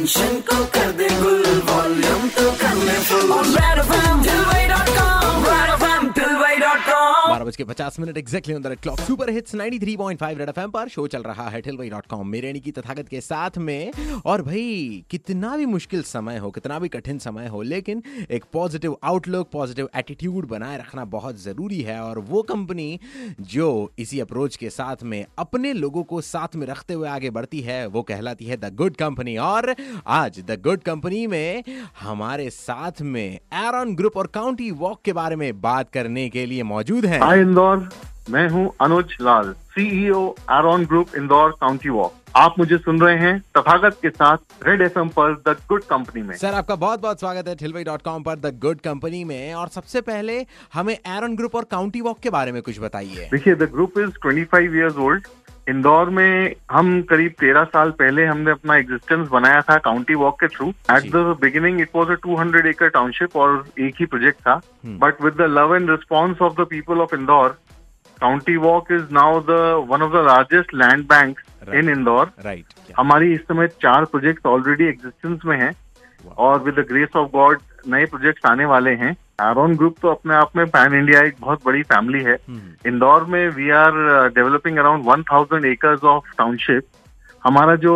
Tension को कर दे। बज के पचास minute exactly on the clock super hits 93.5 Red FM पर शो चल रहा है ठिलवई डॉट कॉम मेरे यानी की तथागत के साथ में। और भाई, कितना भी मुश्किल समय हो, कितना भी कठिन समय हो, लेकिन एक पॉजिटिव आउटलुक पॉजिटिव एटीट्यूड बनाए रखना बहुत ज़रूरी है। और वो कंपनी जो इसी अप्रोच के साथ में अपने लोगों को साथ में रखते हुए आगे बढ़ती है, वो कहलाती है द गुड कंपनी और आज द गुड कंपनी में हमारे साथ में एरन ग्रुप और काउंटी वॉक के बारे में बात करने के लिए मौजूद हैं। हाय इंदौर मैं हूँ Anuj Lal CEO Aaron Group Indore County Walk आप मुझे सुन रहे हैं तथागत के साथ रेड एफ़ पर द गुड कंपनी में। सर आपका बहुत बहुत स्वागत है ठिलवई डॉट कॉम पर द गुड कंपनी में। और सबसे पहले हमें एरन ग्रुप और काउंटी वॉक के बारे में कुछ बताइए। देखिए the group is 25 years old Indore में हम करीब तेरह साल पहले हमने अपना एग्जिस्टेंस बनाया था काउंटी वॉक के through at the beginning it was a 200 एकड़ टाउनशिप और एक ही प्रोजेक्ट था. But with the love and response of the people of Indore County Walk is now the one of the largest land bank in Indore right हमारी इस समय चार project already existence में हैं और with the grace of God नए projects आने वाले हैं। एरोन ग्रुप तो अपने आप में पैन इंडिया एक बहुत बड़ी फैमिली है। इंदौर में we are developing around 1000 acres of township हमारा जो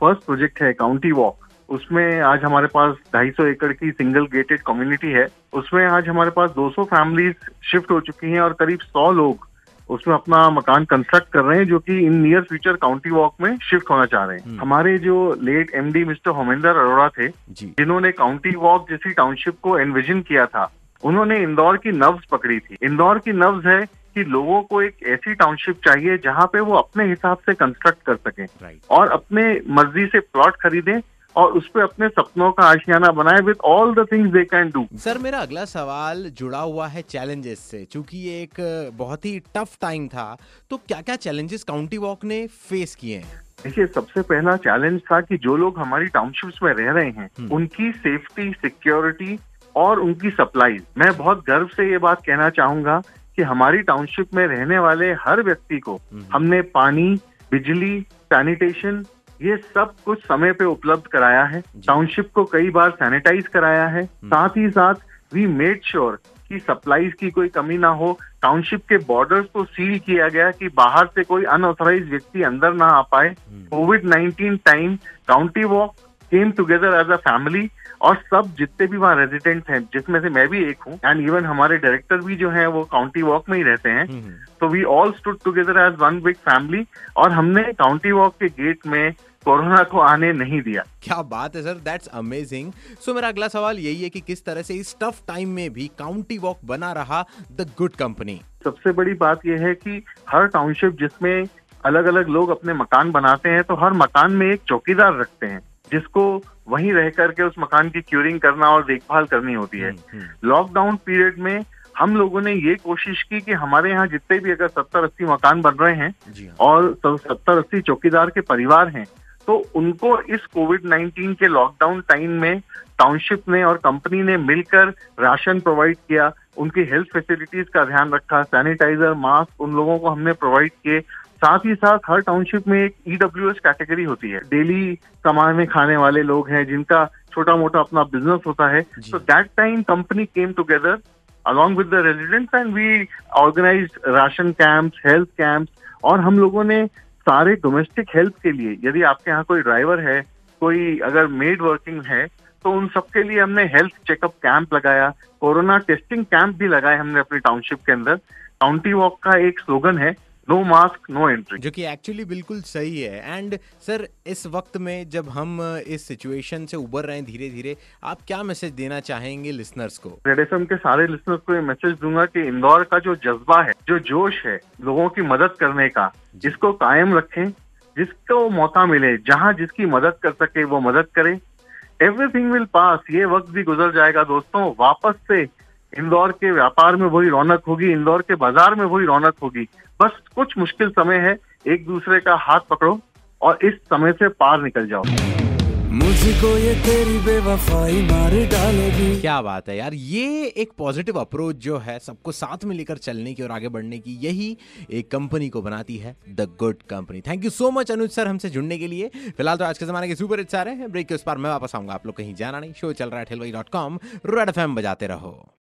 फ़र्स्ट प्रोजेक्ट है काउंटी वॉक उसमें आज हमारे पास 250 एकड़ की सिंगल गेटेड कम्युनिटी है। उसमें आज हमारे पास 200 फैमिलीज़ शिफ्ट हो चुकी हैं और करीब 100 लोग उसमें अपना मकान कंस्ट्रक्ट कर रहे हैं जो कि in near future County Walk में शिफ्ट होना चाह रहे हैं। हमारे जो late MD mister Homender Arora थे जिन्होंने काउंटी वॉक जैसी टाउनशिप को एनविजन किया था उन्होंने इंदौर की नब्ज पकड़ी थी। इंदौर की नब्ज है कि लोगों को एक ऐसी टाउनशिप चाहिए जहाँ पे वो अपने हिसाब से कंस्ट्रक्ट कर सकें और अपने मर्ज़ी से प्लॉट खरीदें और उस पर अपने सपनों का आशियाना बनाए with all the things they can do sir मेरा अगला सवाल जुड़ा हुआ है चैलेंजेस से। क्योंकि ये एक बहुत ही टफ टाइम था तो क्या क्या चैलेंजेस काउंटी वॉक ने फेस किए हैं? देखिए सबसे पहला चैलेंज था कि जो लोग हमारी टाउनशिप्स में रह रहे हैं उनकी सेफ्टी सिक्योरिटी और उनकी सप्लाई मैं बहुत गर्व से ये बात कहना चाहूँगा कि हमारी टाउनशिप में रहने वाले हर व्यक्ति को हमने पानी बिजली सैनिटेशन ये सब कुछ समय पे उपलब्ध कराया है। टाउनशिप को कई बार सैनिटाइज कराया है। साथ ही साथ वी मेड श्योर कि सप्लाईज की कोई कमी ना हो। टाउनशिप के बॉर्डर्स को सील किया गया कि बाहर से कोई अनऑथराइज व्यक्ति अंदर ना आ पाए। Covid 19 time County Walk came together as a family और सब जितने भी वहाँ रेजिडेंट हैं जिसमें से मैं भी एक हूँ एंड इवन हमारे डायरेक्टर भी जो हैं वो काउंटी वॉक में ही रहते हैं। तो we all stood together as one big family और हमने काउंटी वॉक के गेट में कोरोना को आने नहीं दिया। क्या बात है सर दैट्स अमेजिंग सो मेरा अगला सवाल यही है कि किस तरह से इस टफ टाइम में भी काउंटी वॉक बना रहा द गुड कंपनी सबसे बड़ी बात यह है कि हर टाउनशिप जिसमें अलग अलग लोग अपने मकान बनाते हैं तो हर मकान में एक चौकीदार रखते हैं जिसको वहीं रह करके उस मकान की क्यूरिंग करना और देखभाल करनी होती है। लॉकडाउन पीरियड में हम लोगों ने ये कोशिश की कि हमारे यहाँ जितने भी अगर सत्तर अस्सी मकान बन रहे हैं हाँ। और सत्तर अस्सी चौकीदार के परिवार हैं तो उनको इस कोविड 19 के लॉकडाउन टाइम में टाउनशिप ने और कंपनी ने मिलकर राशन प्रोवाइड किया। उनकी हेल्थ फैसिलिटीज़ का ध्यान रखा सैनिटाइजर मास्क उन लोगों को हमने प्रोवाइड किए। साथ ही साथ हर टाउनशिप में एक ईडब्ल्यू कैटेगरी होती है। डेली कमाने खाने वाले लोग हैं जिनका छोटा मोटा अपना बिज़नेस होता है। तो that time company came together along with the residents and we organized ration camps health camps और हम लोगों ने सारे डोमेस्टिक हेल्प के लिए, यदि आपके यहाँ कोई ड्राइवर है, कोई अगर मेड वर्किंग है तो उन सबके लिए हमने हेल्थ चेकअप कैंप लगाया कोरोना टेस्टिंग कैंप भी लगाए हमने अपनी टाउनशिप के अंदर। काउंटी वॉक का एक स्लोगन है नो मास्क नो एंट्री जो कि एक्चुअली बिल्कुल सही है। एंड सर इस वक्त में जब हम इस सिचुएशन से उबर रहे हैं धीरे धीरे आप क्या मैसेज देना चाहेंगे लिसनर्स को? रेड एफ़ के सारे लिसनर्स को ये मैसेज दूँगा कि इंदौर का जो जज्बा है जो जोश है लोगों की मदद करने का इसको कायम रखें जिसको मौका मिले जहाँ जिसकी मदद कर सके वो मदद करे। एवरीथिंग विल पास ये वक्त भी गुजर जाएगा। दोस्तों वापस से इंदौर के व्यापार में वही रौनक होगी इंदौर के बाज़ार में वही रौनक होगी। बस कुछ मुश्किल समय है एक दूसरे का हाथ पकड़ो और इस समय से पार निकल जाओ। मुझको ये तेरी बेवफाई मार डालेगी। क्या बात है यार ये एक पॉजिटिव अप्रोच जो है सबको साथ में लेकर चलने की और आगे बढ़ने की यही एक कंपनी को बनाती है the good company thank you so much Anuj sir हमसे जुड़ने के लिए। फ़िलहाल तो आज के जमाने के सुपर हिट्स आ रहे हैं। ब्रेक के उस पर मैं वापस आऊँगा आप लोग कहीं जाना नहीं। शो चल रहा है ठेलवाई डॉट कॉम रेड एफ़ बजाते रहो।